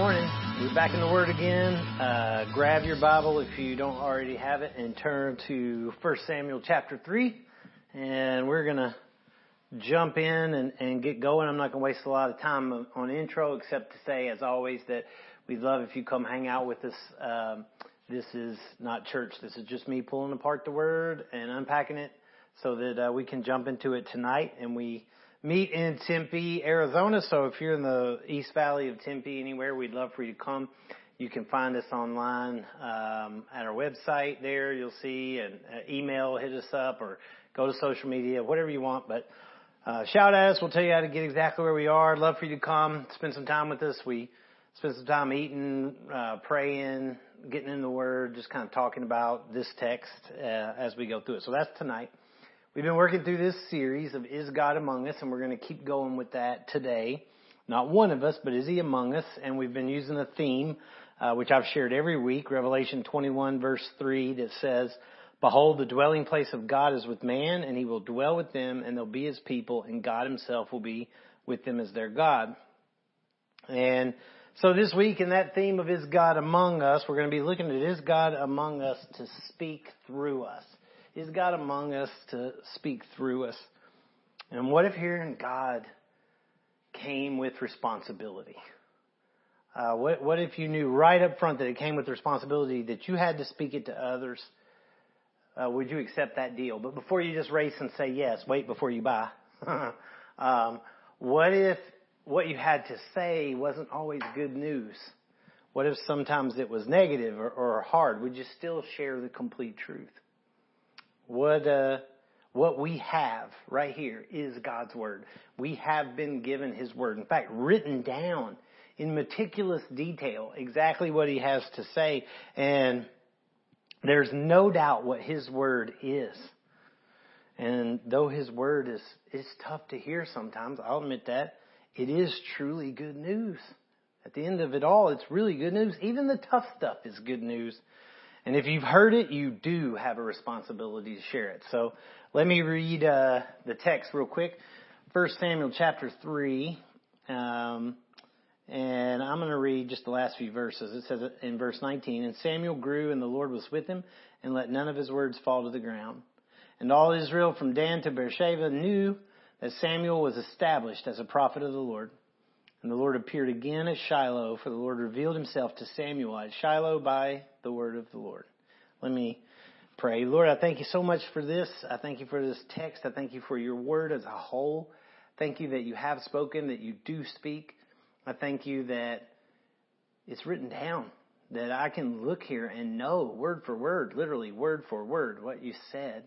Morning. We're back in the Word again. Uh, grab your Bible if you don't already have it and turn to 1 Samuel chapter 3. And we're going to jump in and, and get going. I'm not going to waste a lot of time on intro except to say, as always, that we'd love if you come hang out with us. Um, this is not church. This is just me pulling apart the Word and unpacking it so that uh, we can jump into it tonight. And we meet in Tempe, Arizona. So if you're in the East Valley of Tempe anywhere, we'd love for you to come. You can find us online um, at our website. There you'll see an email, hit us up, or go to social media, whatever you want. But uh, shout at us. We'll tell you how to get exactly where we are. Love for you to come, spend some time with us. We spend some time eating, uh, praying, getting in the Word, just kind of talking about this text uh, as we go through it. So that's tonight. We've been working through this series of Is God Among Us, and we're going to keep going with that today. Not one of us, but is He among us? And we've been using a theme, uh, which I've shared every week, Revelation 21 verse 3, that says, Behold, the dwelling place of God is with man, and He will dwell with them, and they'll be His people, and God Himself will be with them as their God. And so this week in that theme of Is God Among Us, we're going to be looking at Is God Among Us to speak through us? Is God among us to speak through us? And what if hearing God came with responsibility? Uh, what, what if you knew right up front that it came with responsibility that you had to speak it to others? Uh, would you accept that deal? But before you just race and say yes, wait before you buy. um, what if what you had to say wasn't always good news? What if sometimes it was negative or, or hard? Would you still share the complete truth? What, uh, what we have right here is God's Word. We have been given His Word. In fact, written down in meticulous detail exactly what He has to say. And there's no doubt what His Word is. And though His Word is, is tough to hear sometimes, I'll admit that, it is truly good news. At the end of it all, it's really good news. Even the tough stuff is good news and if you've heard it, you do have a responsibility to share it. So let me read uh, the text real quick. 1 Samuel chapter 3. Um, and I'm going to read just the last few verses. It says in verse 19, And Samuel grew, and the Lord was with him, and let none of his words fall to the ground. And all Israel from Dan to Beersheba knew that Samuel was established as a prophet of the Lord. Appeared again at Shiloh, for the Lord revealed himself to Samuel at Shiloh by the word of the Lord. Let me pray. Lord, I thank you so much for this. I thank you for this text. I thank you for your word as a whole. Thank you that you have spoken, that you do speak. I thank you that it's written down, that I can look here and know word for word, literally word for word, what you said.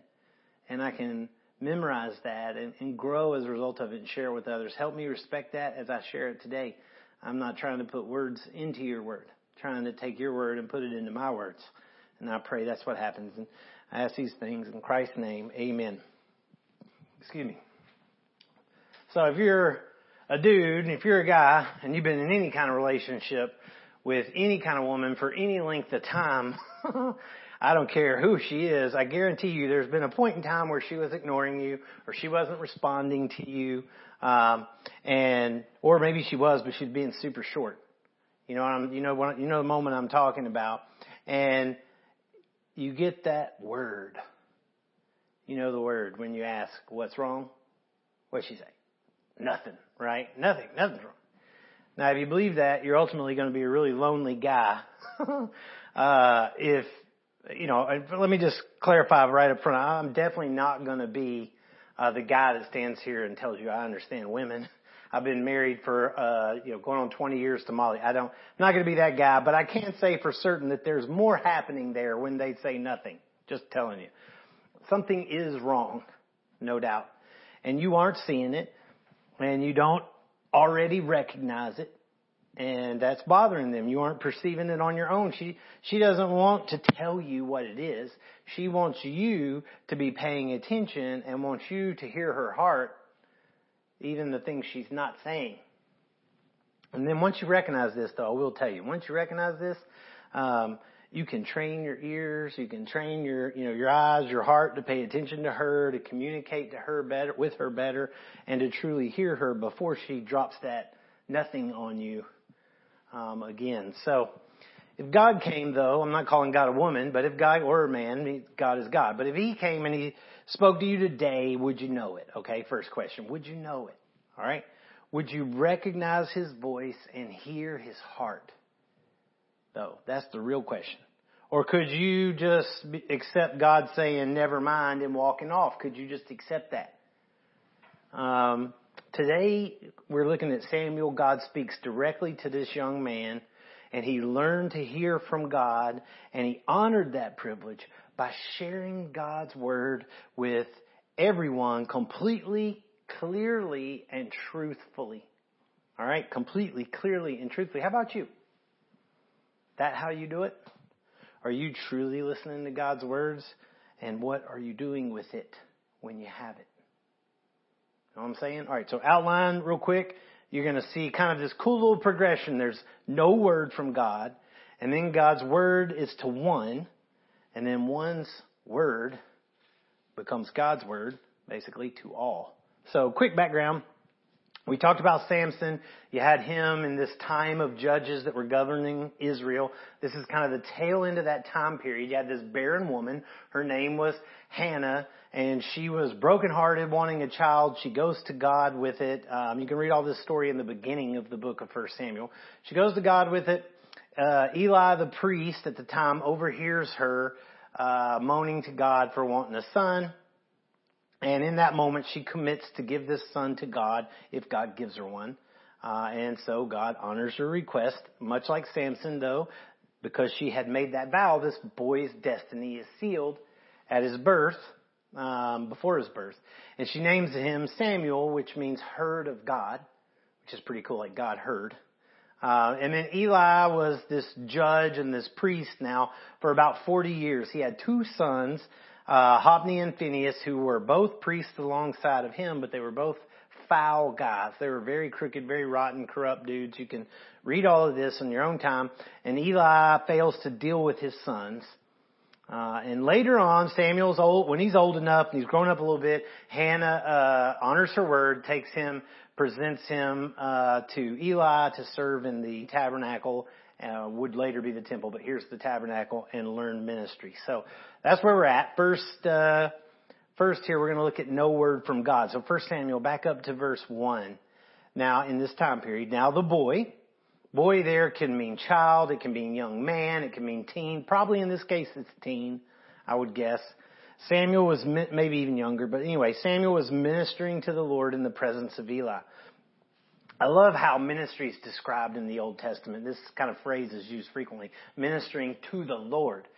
And I can memorize that and, and grow as a result of it and share it with others. Help me respect that as I share it today. I'm not trying to put words into your word, trying to take your word and put it into my words. And I pray that's what happens. And I ask these things in Christ's name. Amen. Excuse me. So if you're a dude, if you're a guy, and you've been in any kind of relationship with any kind of woman for any length of time, I don't care who she is. I guarantee you there's been a point in time where she was ignoring you or she wasn't responding to you. Um, and, or maybe she was, but she's being super short. You know, I'm, you know, what, you know the moment I'm talking about. And you get that word. You know the word when you ask, what's wrong? What'd she say? Nothing, right? Nothing, nothing's wrong. Now, if you believe that, you're ultimately going to be a really lonely guy. uh, if you know, let me just clarify right up front. I'm definitely not going to be uh, the guy that stands here and tells you I understand women. I've been married for, uh, you know, going on 20 years to Molly. I don't, I'm not going to be that guy, but I can say for certain that there's more happening there when they say nothing. Just telling you. Something is wrong, no doubt. And you aren't seeing it, and you don't already recognize it, and that's bothering them. You aren't perceiving it on your own. She, she doesn't want to tell you what it is. She wants you to be paying attention and wants you to hear her heart, even the things she's not saying. And then once you recognize this, though, I will tell you, once you recognize this, um, you can train your ears, you can train your, you know, your eyes, your heart to pay attention to her, to communicate to her better, with her better, and to truly hear her before she drops that nothing on you um, again. So, if God came, though, I'm not calling God a woman, but if God or a man, God is God. But if He came and He spoke to you today, would you know it? Okay, first question. Would you know it? All right. Would you recognize His voice and hear His heart? Though, that's the real question. Or could you just accept God saying, never mind, and walking off? Could you just accept that? Um, today, we're looking at Samuel. God speaks directly to this young man and he learned to hear from God and he honored that privilege by sharing God's word with everyone completely, clearly, and truthfully. All right, completely, clearly, and truthfully. How about you? That how you do it? Are you truly listening to God's words? And what are you doing with it when you have it? Know what I'm saying? All right, so outline real quick you're to see kind of this cool little progression. There's no word from God, and then God's word is to one, and then one's word becomes God's word, basically, to all. So, quick background. We talked about Samson. You had him in this time of judges that were governing Israel. This is kind of the tail end of that time period. You had this barren woman. Her name was Hannah, and she was brokenhearted, wanting a child. She goes to God with it. Um, you can read all this story in the beginning of the book of First Samuel. She goes to God with it. Uh, Eli, the priest at the time, overhears her uh, moaning to God for wanting a son. And in that moment, she commits to give this son to God if God gives her one. Uh, and so God honors her request, much like Samson, though, because she had made that vow, this boy's destiny is sealed at his birth, um, before his birth. And she names him Samuel, which means heard of God, which is pretty cool, like God heard. Uh, and then Eli was this judge and this priest now for about 40 years. He had two sons uh, and Phineas, who were both priests alongside of him, but they were both foul guys. They were very crooked, very rotten, corrupt dudes. You can read all of this in your own time. And Eli fails to deal with his sons. Uh, and later on, Samuel's old, when he's old enough and he's grown up a little bit, Hannah, uh, honors her word, takes him, presents him, uh, to Eli to serve in the tabernacle uh, would later be the temple, but here's the tabernacle and learn ministry. So that's where we're at. First, uh, first here we're going to look at no word from God. So First Samuel, back up to verse one. Now in this time period, now the boy, boy there can mean child, it can mean young man, it can mean teen. Probably in this case it's teen, I would guess. Samuel was maybe even younger, but anyway, Samuel was ministering to the Lord in the presence of Eli. I love how ministry is described in the Old Testament. This kind of phrase is used frequently. Ministering to the Lord.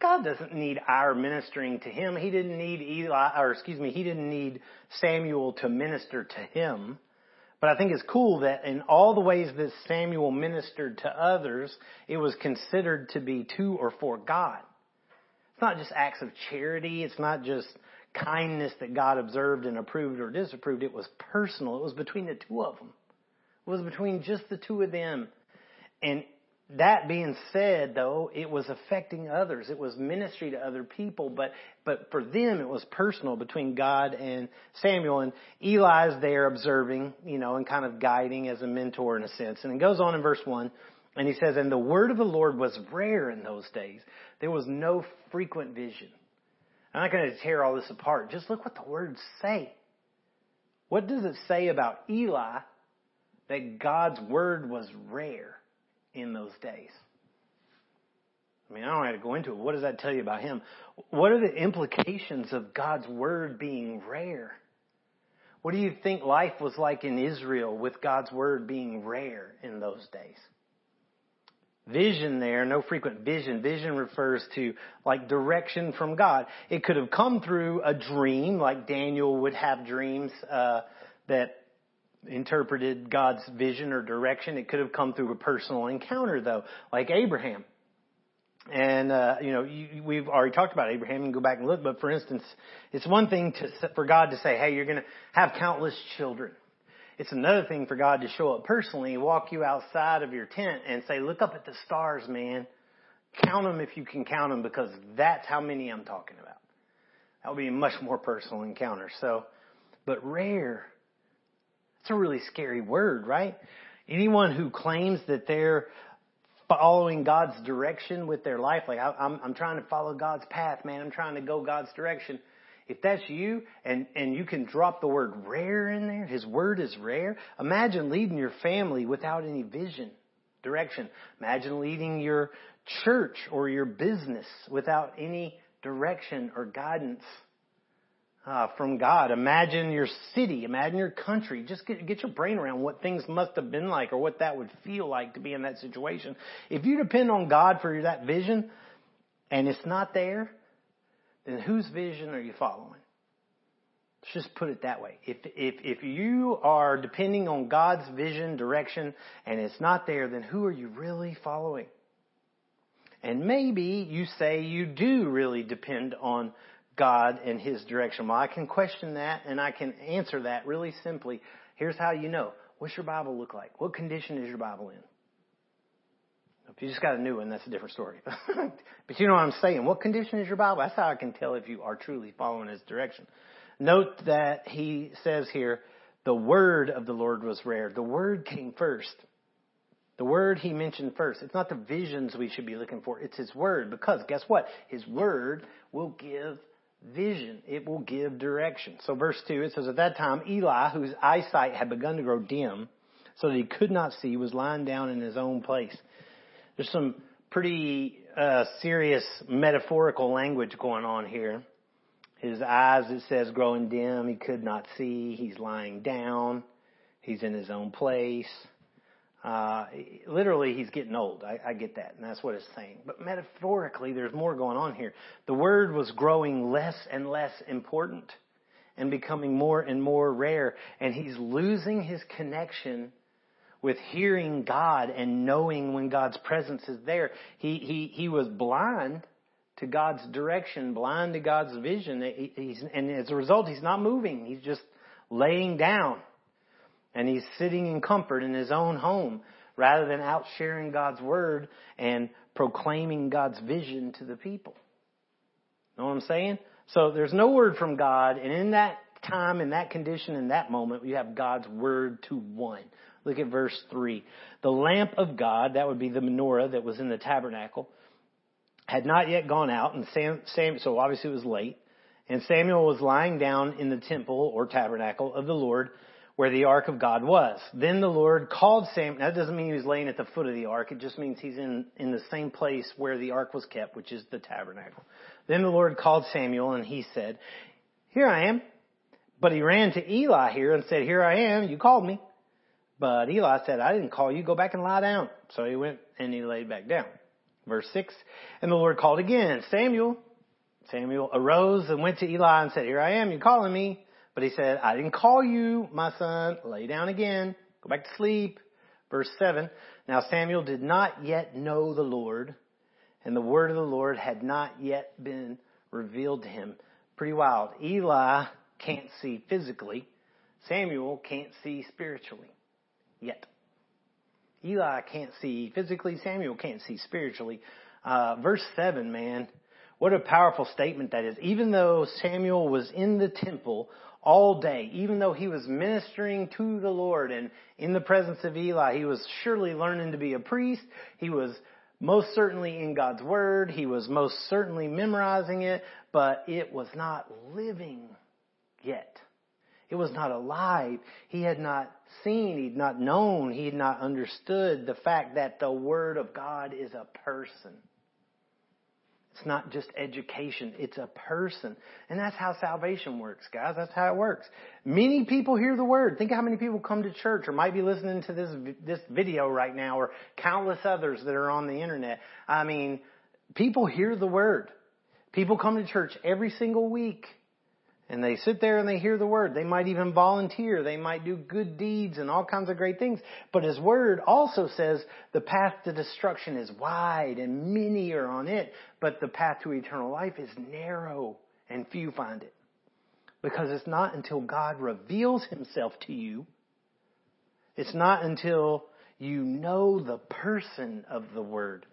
God doesn't need our ministering to him. He didn't need Eli, or excuse me, he didn't need Samuel to minister to him. But I think it's cool that in all the ways that Samuel ministered to others, it was considered to be to or for God. It's not just acts of charity. It's not just kindness that God observed and approved or disapproved. It was personal. It was between the two of them It was between just the two of them. And that being said, though, it was affecting others. It was ministry to other people, but, but for them it was personal between God and Samuel. And Eli's there observing, you know, and kind of guiding as a mentor in a sense. And it goes on in verse 1, and he says, And the word of the Lord was rare in those days. There was no frequent vision. I'm not going to tear all this apart. Just look what the words say. What does it say about Eli that God's word was rare in those days. I mean, I don't have to go into it. What does that tell you about him? What are the implications of God's word being rare? What do you think life was like in Israel with God's word being rare in those days? Vision there, no frequent vision. Vision refers to like direction from God. It could have come through a dream, like Daniel would have dreams uh, that interpreted God's vision or direction. It could have come through a personal encounter though, like Abraham. And, uh, you know, you, we've already talked about Abraham. and go back and look, but for instance, it's one thing to, for God to say, hey, you're going to have countless children. It's another thing for God to show up personally, walk you outside of your tent and say, look up at the stars, man. Count them if you can count them because that's how many I'm talking about. That would be a much more personal encounter. So, but rare it's a really scary word, right? Anyone who claims that they're following God's direction with their life, like I, I'm, I'm trying to follow God's path, man. I'm trying to go God's direction. If that's you and, and you can drop the word rare in there, His word is rare. Imagine leading your family without any vision, direction. Imagine leading your church or your business without any direction or guidance uh, from God. Imagine your city, imagine your country. Just get, get your brain around what things must have been like or what that would feel like to be in that situation. If you depend on God for that vision and it's not there, then whose vision are you following? Let's just put it that way. If, if, if you are depending on God's vision, direction, and it's not there, then who are you really following? And maybe you say you do really depend on God and His direction. Well, I can question that and I can answer that really simply. Here's how you know. What's your Bible look like? What condition is your Bible in? If you just got a new one, that's a different story. but you know what I'm saying. What condition is your Bible? That's how I can tell if you are truly following His direction. Note that he says here, the word of the Lord was rare. The word came first. The word he mentioned first. It's not the visions we should be looking for. It's his word. Because guess what? His word will give vision. It will give direction. So verse 2, it says, At that time, Eli, whose eyesight had begun to grow dim, so that he could not see, was lying down in his own place. There's some pretty uh, serious metaphorical language going on here. His eyes, it says, growing dim. He could not see. He's lying down. He's in his own place. Uh, literally, he's getting old. I, I get that, and that's what it's saying. But metaphorically, there's more going on here. The word was growing less and less important and becoming more and more rare, and he's losing his connection with hearing God and knowing when God's presence is there. He he he was blind to God's direction, blind to God's vision. He's, and as a result, he's not moving. He's just laying down and he's sitting in comfort in his own home rather than out sharing God's word and proclaiming God's vision to the people. Know what I'm saying? So there's no word from God, and in that time, in that condition, in that moment, we have God's word to one. Look at verse 3. The lamp of God, that would be the menorah that was in the tabernacle, had not yet gone out, and Sam, Sam, so obviously it was late, and Samuel was lying down in the temple or tabernacle of the Lord where the ark of God was. Then the Lord called Samuel. That doesn't mean he was laying at the foot of the ark. It just means he's in, in the same place where the ark was kept, which is the tabernacle. Then the Lord called Samuel and he said, Here I am. But he ran to Eli here and said, Here I am. You called me. But Eli said, I didn't call you. Go back and lie down. So he went and he laid back down. Verse 6. And the Lord called again, Samuel. Samuel arose and went to Eli and said, Here I am. You calling me. But he said, I didn't call you, my son. Lay down again. Go back to sleep. Verse 7. Now Samuel did not yet know the Lord, and the word of the Lord had not yet been revealed to him. Pretty wild. Eli can't see physically. Samuel can't see spiritually. Yet. Eli can't see physically. Samuel can't see spiritually. Uh, verse 7, man. What a powerful statement that is. Even though Samuel was in the temple all day, even though he was ministering to the Lord and in the presence of Eli, he was surely learning to be a priest. He was most certainly in God's Word. He was most certainly memorizing it, but it was not living yet. It was not alive. He had not seen, he'd not known, he had not understood the fact that the Word of God is a person. It's not just education, it's a person. And that's how salvation works, guys. That's how it works. Many people hear the word. Think how many people come to church or might be listening to this this video right now or countless others that are on the internet. I mean, people hear the word. People come to church every single week and they sit there and they hear the word. They might even volunteer. They might do good deeds and all kinds of great things. But his word also says the path to destruction is wide and many are on it, but the path to eternal life is narrow and few find it. Because it's not until God reveals himself to you, it's not until you know the person of the word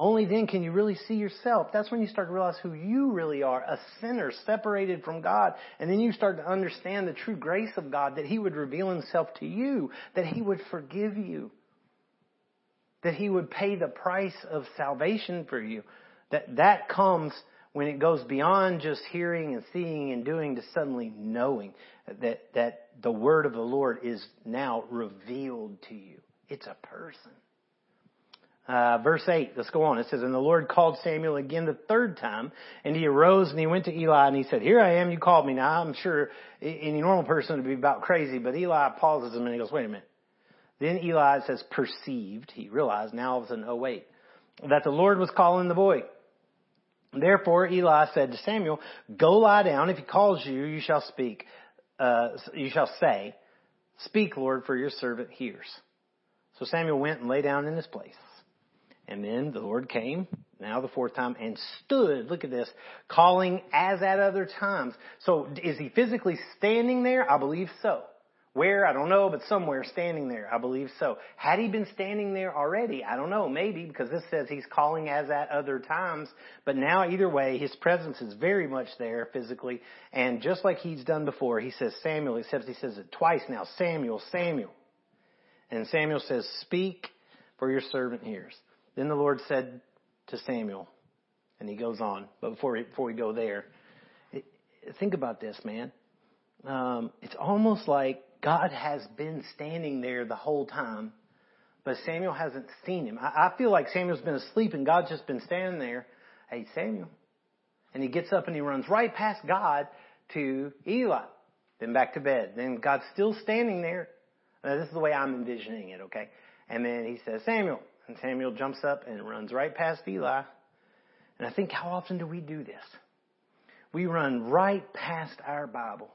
Only then can you really see yourself. That's when you start to realize who you really are, a sinner separated from God. And then you start to understand the true grace of God, that He would reveal Himself to you, that He would forgive you, that He would pay the price of salvation for you. That, that comes when it goes beyond just hearing and seeing and doing to suddenly knowing that, that the word of the Lord is now revealed to you. It's a person. Uh, verse 8, let's go on. It says, And the Lord called Samuel again the third time, and he arose and he went to Eli and he said, Here I am, you called me. Now I'm sure any normal person would be about crazy, but Eli pauses him and he goes, Wait a minute. Then Eli says, perceived, he realized now all of a sudden, oh wait, that the Lord was calling the boy. Therefore Eli said to Samuel, Go lie down. If he calls you, you shall speak. Uh, you shall say, Speak, Lord, for your servant hears. So Samuel went and lay down in his place. And then the Lord came, now the fourth time, and stood, look at this, calling as at other times. So is he physically standing there? I believe so. Where? I don't know, but somewhere standing there. I believe so. Had he been standing there already? I don't know. Maybe because this says he's calling as at other times. But now either way, his presence is very much there physically. And just like he's done before, he says Samuel, except he says it twice now. Samuel, Samuel. And Samuel says, speak for your servant hears. Then the Lord said to Samuel, and he goes on, but before we, before we go there, it, think about this, man. Um, it's almost like God has been standing there the whole time, but Samuel hasn't seen him. I, I feel like Samuel's been asleep and God's just been standing there. Hey, Samuel. And he gets up and he runs right past God to Eli. Then back to bed. Then God's still standing there. Now, this is the way I'm envisioning it, okay? And then he says, Samuel. And Samuel jumps up and runs right past Eli. And I think, how often do we do this? We run right past our Bible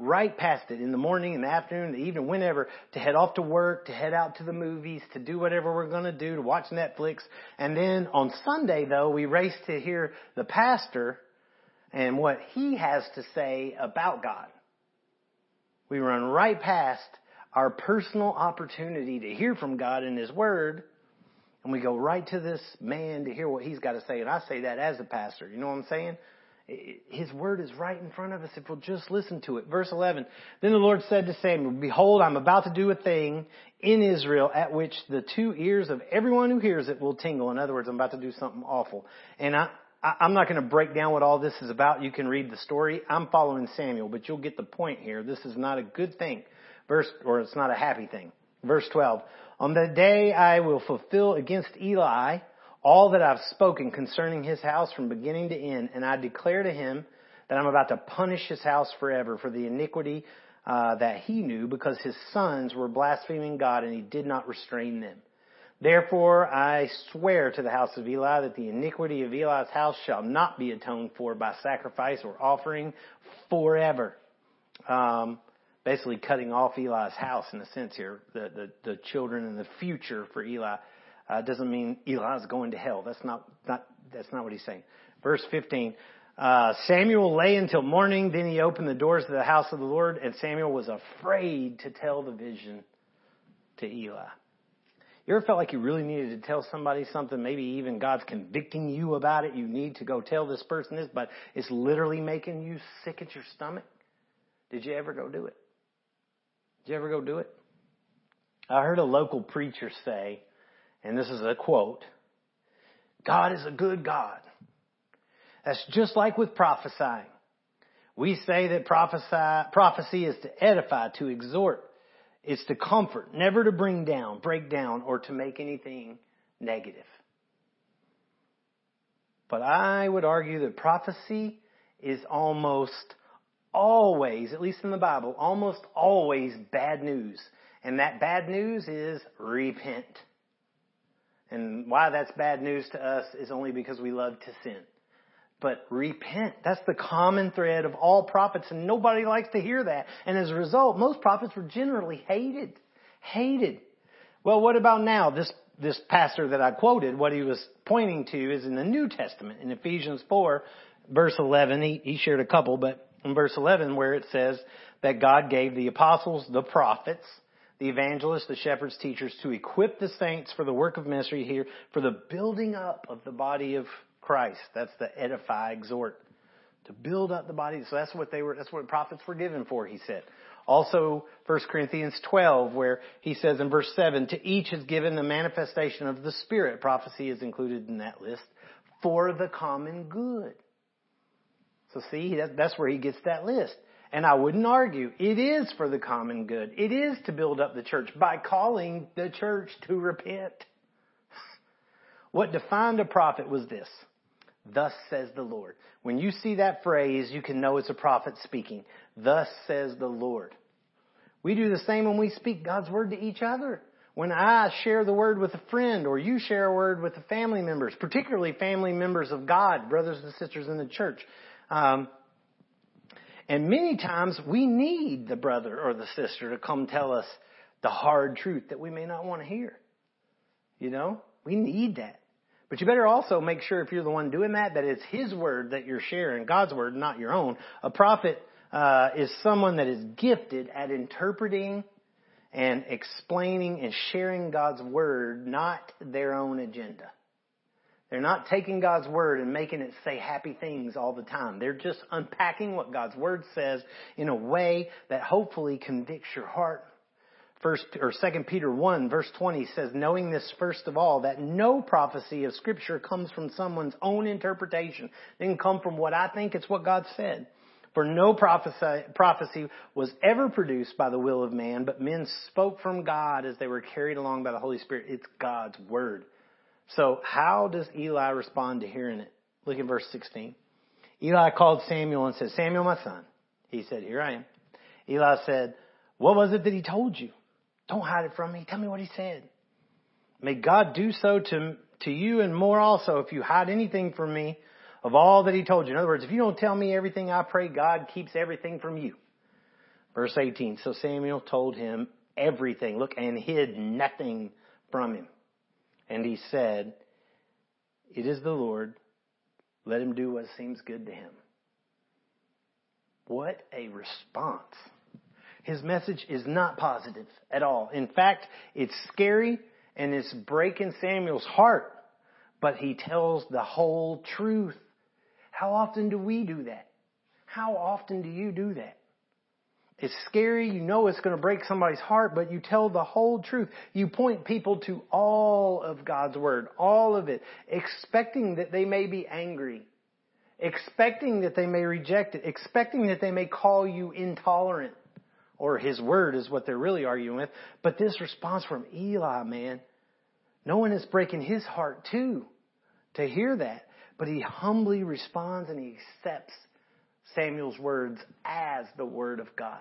right past it in the morning, in the afternoon, the evening, whenever, to head off to work, to head out to the movies, to do whatever we're going to do, to watch Netflix. And then on Sunday, though, we race to hear the pastor and what he has to say about God. We run right past our personal opportunity to hear from God in His Word, and we go right to this man to hear what he's got to say. And I say that as a pastor. You know what I'm saying? His word is right in front of us if we'll just listen to it. Verse 11. Then the Lord said to Samuel, Behold, I'm about to do a thing in Israel at which the two ears of everyone who hears it will tingle. In other words, I'm about to do something awful. And I, I'm not going to break down what all this is about. You can read the story. I'm following Samuel, but you'll get the point here. This is not a good thing. Verse, or it's not a happy thing. Verse 12. On the day I will fulfill against Eli all that I've spoken concerning his house from beginning to end, and I declare to him that I'm about to punish his house forever for the iniquity uh, that he knew, because his sons were blaspheming God and he did not restrain them. Therefore, I swear to the house of Eli that the iniquity of Eli's house shall not be atoned for by sacrifice or offering forever. Um, basically, cutting off Eli's house in a sense here, the, the, the children and the future for Eli uh, doesn't mean Eli's going to hell. That's not, not, that's not what he's saying. Verse 15. Uh, Samuel lay until morning, then he opened the doors of the house of the Lord, and Samuel was afraid to tell the vision to Eli. You ever felt like you really needed to tell somebody something? Maybe even God's convicting you about it. You need to go tell this person this, but it's literally making you sick at your stomach. Did you ever go do it? Did you ever go do it? I heard a local preacher say, and this is a quote, God is a good God. That's just like with prophesying. We say that prophesy, prophecy is to edify, to exhort. It's to comfort, never to bring down, break down, or to make anything negative. But I would argue that prophecy is almost always, at least in the Bible, almost always bad news. And that bad news is repent. And why that's bad news to us is only because we love to sin. But repent. That's the common thread of all prophets and nobody likes to hear that. And as a result, most prophets were generally hated. Hated. Well, what about now? This, this pastor that I quoted, what he was pointing to is in the New Testament, in Ephesians 4, verse 11. He, he shared a couple, but in verse 11 where it says that God gave the apostles, the prophets, the evangelists, the shepherds, teachers, to equip the saints for the work of ministry here, for the building up of the body of Christ. That's the edify, exhort. To build up the body. So that's what they were, that's what prophets were given for, he said. Also, 1 Corinthians 12, where he says in verse 7, to each is given the manifestation of the Spirit. Prophecy is included in that list. For the common good. So see, that's where he gets that list. And I wouldn't argue. It is for the common good. It is to build up the church by calling the church to repent. What defined a prophet was this. Thus says the Lord. When you see that phrase, you can know it's a prophet speaking. Thus says the Lord. We do the same when we speak God's word to each other. When I share the word with a friend or you share a word with the family members, particularly family members of God, brothers and sisters in the church. Um, and many times we need the brother or the sister to come tell us the hard truth that we may not want to hear. You know, we need that. But you better also make sure if you're the one doing that, that it's His word that you're sharing, God's word, not your own. A prophet uh, is someone that is gifted at interpreting and explaining and sharing God's word, not their own agenda. They're not taking God's word and making it say happy things all the time. They're just unpacking what God's word says in a way that hopefully convicts your heart. First or Second Peter one verse twenty says, knowing this first of all, that no prophecy of Scripture comes from someone's own interpretation. It didn't come from what I think; it's what God said. For no prophecy, prophecy was ever produced by the will of man, but men spoke from God as they were carried along by the Holy Spirit. It's God's word. So how does Eli respond to hearing it? Look at verse 16. Eli called Samuel and said, Samuel, my son. He said, here I am. Eli said, what was it that he told you? Don't hide it from me. Tell me what he said. May God do so to, to you and more also if you hide anything from me of all that he told you. In other words, if you don't tell me everything I pray, God keeps everything from you. Verse 18. So Samuel told him everything. Look, and hid nothing from him. And he said, It is the Lord. Let him do what seems good to him. What a response. His message is not positive at all. In fact, it's scary and it's breaking Samuel's heart, but he tells the whole truth. How often do we do that? How often do you do that? It's scary. You know it's going to break somebody's heart, but you tell the whole truth. You point people to all of God's Word, all of it, expecting that they may be angry, expecting that they may reject it, expecting that they may call you intolerant, or His Word is what they're really arguing with. But this response from Eli, man, no one is breaking his heart too to hear that. But he humbly responds and he accepts Samuel's words as the Word of God.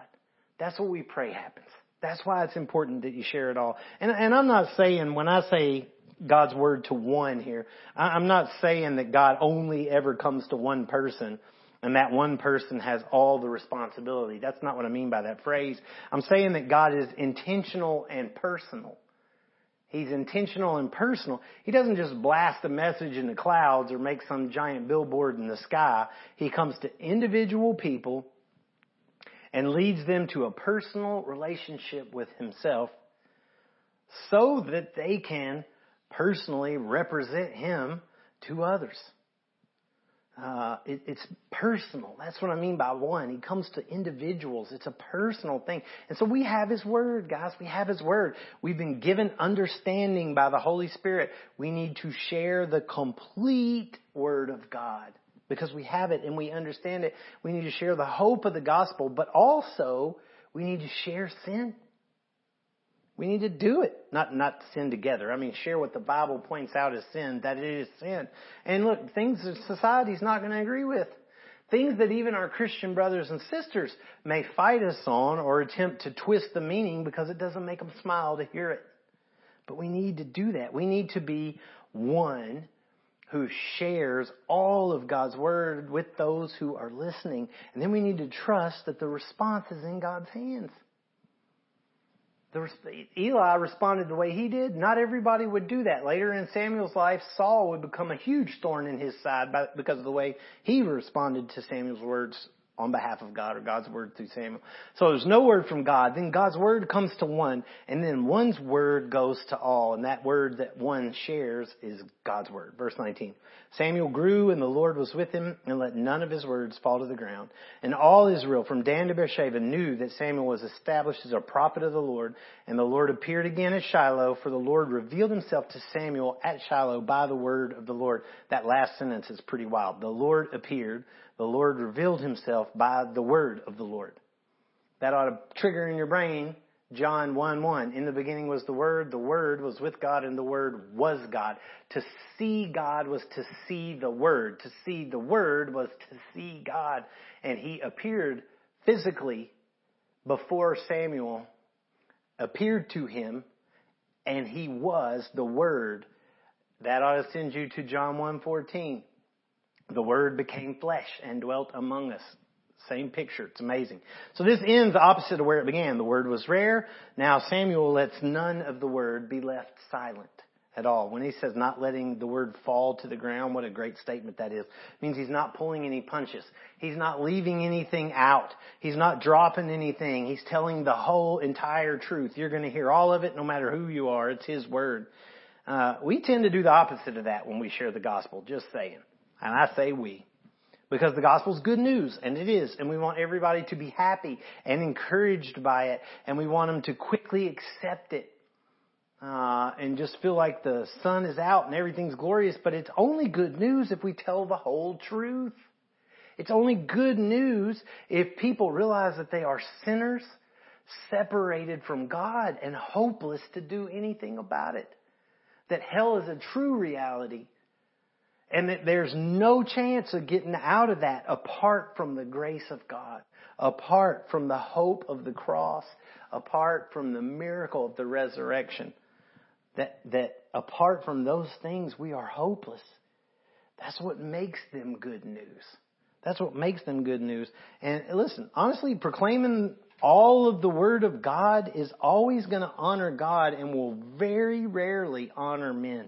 That's what we pray happens. That's why it's important that you share it all. And, and I'm not saying, when I say God's Word to one here, I'm not saying that God only ever comes to one person and that one person has all the responsibility. That's not what I mean by that phrase. I'm saying that God is intentional and personal. He's intentional and personal. He doesn't just blast a message in the clouds or make some giant billboard in the sky. He comes to individual people and leads them to a personal relationship with himself so that they can personally represent him to others. Uh, it, it's personal. That's what I mean by one. He comes to individuals. It's a personal thing. And so we have His Word, guys. We have His Word. We've been given understanding by the Holy Spirit. We need to share the complete Word of God because we have it and we understand it. We need to share the hope of the gospel, but also we need to share sin. We need to do it. Not, not sin together. I mean, share what the Bible points out as sin, that it is sin. And look, things that society's not going to agree with. Things that even our Christian brothers and sisters may fight us on or attempt to twist the meaning because it doesn't make them smile to hear it. But we need to do that. We need to be one who shares all of God's Word with those who are listening. And then we need to trust that the response is in God's hands. Eli responded the way he did. Not everybody would do that. Later in Samuel's life, Saul would become a huge thorn in his side because of the way he responded to Samuel's words on behalf of God or God's word through Samuel. So there's no word from God. Then God's word comes to one and then one's word goes to all. And that word that one shares is God's word. Verse 19. Samuel grew and the Lord was with him and let none of his words fall to the ground. And all Israel from Dan to Beersheba knew that Samuel was established as a prophet of the Lord. And the Lord appeared again at Shiloh for the Lord revealed himself to Samuel at Shiloh by the word of the Lord. That last sentence is pretty wild. The Lord appeared the Lord revealed himself by the word of the Lord. That ought to trigger in your brain John 1 1. In the beginning was the Word, the Word was with God, and the Word was God. To see God was to see the Word. To see the Word was to see God. And He appeared physically before Samuel appeared to him, and He was the Word. That ought to send you to John 1 14. The Word became flesh and dwelt among us. Same picture. It's amazing. So this ends opposite of where it began. The Word was rare. Now Samuel lets none of the Word be left silent at all. When he says not letting the Word fall to the ground, what a great statement that is. It means he's not pulling any punches. He's not leaving anything out. He's not dropping anything. He's telling the whole entire truth. You're going to hear all of it no matter who you are. It's His Word. Uh, we tend to do the opposite of that when we share the gospel. Just saying. And I say we. Because the gospel is good news, and it is, and we want everybody to be happy and encouraged by it, and we want them to quickly accept it, uh, and just feel like the sun is out and everything's glorious, but it's only good news if we tell the whole truth. It's only good news if people realize that they are sinners, separated from God, and hopeless to do anything about it. That hell is a true reality and that there's no chance of getting out of that apart from the grace of God, apart from the hope of the cross, apart from the miracle of the resurrection. That, that apart from those things, we are hopeless. That's what makes them good news. That's what makes them good news. And listen, honestly, proclaiming all of the Word of God is always going to honor God and will very rarely honor men.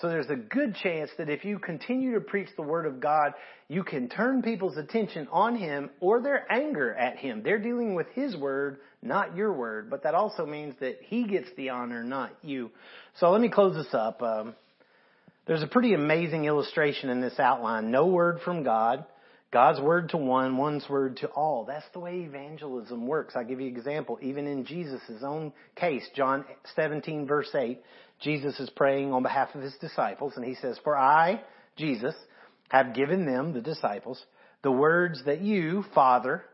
So there's a good chance that if you continue to preach the Word of God, you can turn people's attention on Him or their anger at Him. They're dealing with His Word, not your Word, but that also means that He gets the honor, not you. So let me close this up. Um, there's a pretty amazing illustration in this outline. No word from God. God's word to one, one's word to all. That's the way evangelism works. I'll give you an example. Even in Jesus' own case, John 17 verse 8, Jesus is praying on behalf of his disciples and he says, For I, Jesus, have given them, the disciples, the words that you, Father,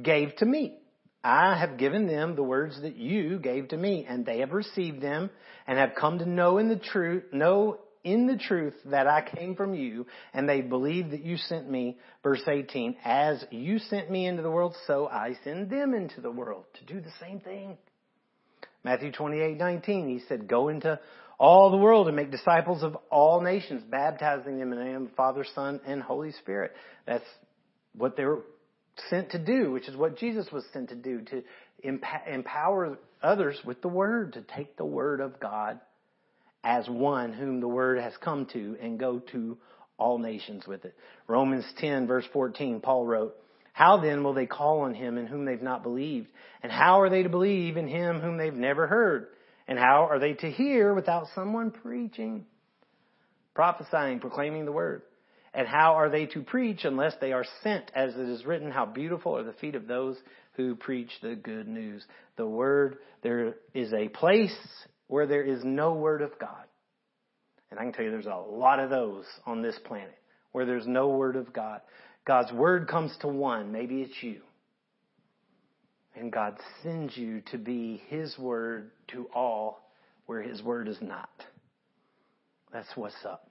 gave to me. I have given them the words that you gave to me and they have received them and have come to know in the truth, know in the truth that I came from you and they believe that you sent me. Verse 18, as you sent me into the world, so I send them into the world to do the same thing. Matthew 28, 19, he said, go into all the world and make disciples of all nations, baptizing them in the name of the Father, Son, and Holy Spirit. That's what they were sent to do, which is what Jesus was sent to do, to empower others with the Word, to take the Word of God as one whom the Word has come to and go to all nations with it. Romans 10 verse 14, Paul wrote, how then will they call on him in whom they've not believed? And how are they to believe in him whom they've never heard? And how are they to hear without someone preaching? Prophesying, proclaiming the word. And how are they to preach unless they are sent? As it is written, how beautiful are the feet of those who preach the good news. The word, there is a place where there is no word of God. And I can tell you there's a lot of those on this planet where there's no word of God. God's word comes to one, maybe it's you. And God sends you to be His word to all where His word is not. That's what's up.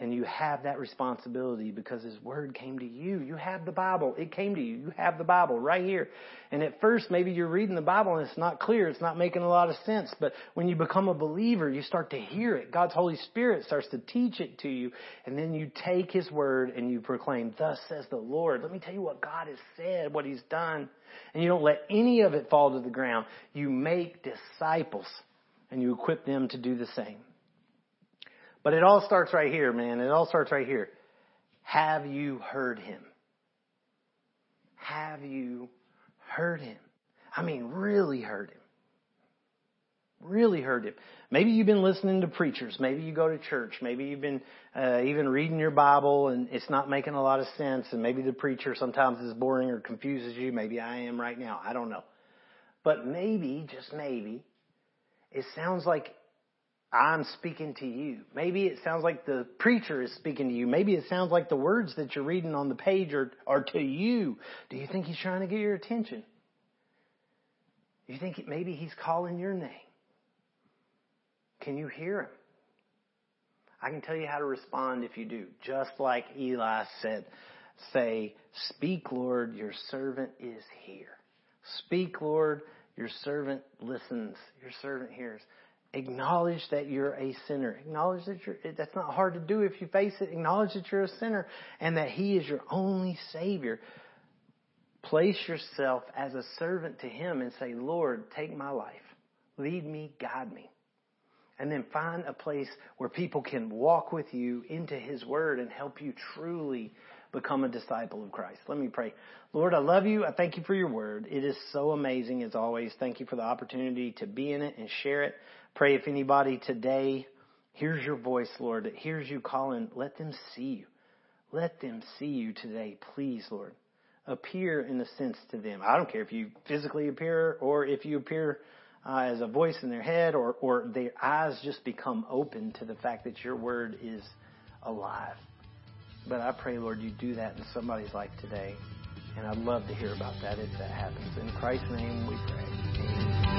And you have that responsibility because His Word came to you. You have the Bible. It came to you. You have the Bible right here. And at first, maybe you're reading the Bible and it's not clear. It's not making a lot of sense. But when you become a believer, you start to hear it. God's Holy Spirit starts to teach it to you. And then you take His Word and you proclaim, Thus says the Lord. Let me tell you what God has said, what He's done. And you don't let any of it fall to the ground. You make disciples and you equip them to do the same. But it all starts right here, man. It all starts right here. Have you heard him? have you heard him? I mean, really heard him. Really heard him. Maybe you've been listening to preachers. Maybe you go to church. Maybe you've been uh, even reading your Bible and it's not making a lot of sense. And maybe the preacher sometimes is boring or confuses you. Maybe I am right now. I don't know. But maybe, just maybe, it sounds like I'm speaking to you. Maybe it sounds like the preacher is speaking to you. Maybe it sounds like the words that you're reading on the page are, are to you. Do you think he's trying to get your attention? Do you think maybe he's calling your name? Can you hear him? I can tell you how to respond if you do. Just like Eli said, say, Speak, Lord, your servant is here. Speak, Lord, your servant listens. Your servant hears. Acknowledge that you're a sinner. Acknowledge that you're, that's not hard to do if you face it. Acknowledge that you're a sinner and that He is your only Savior. Place yourself as a servant to Him and say, Lord, take my life. Lead me, guide me. And then find a place where people can walk with you into His Word and help you truly become a disciple of Christ. Let me pray. Lord, I love you. I thank you for your word. It is so amazing as always. Thank you for the opportunity to be in it and share it. Pray if anybody today hears your voice, Lord, that hears you calling, let them see you. Let them see you today, please, Lord. Appear in a sense to them. I don't care if you physically appear or if you appear uh, as a voice in their head or, or their eyes just become open to the fact that your word is alive. But I pray, Lord, you do that in somebody's life today. And I'd love to hear about that if that happens. In Christ's name we pray. Amen.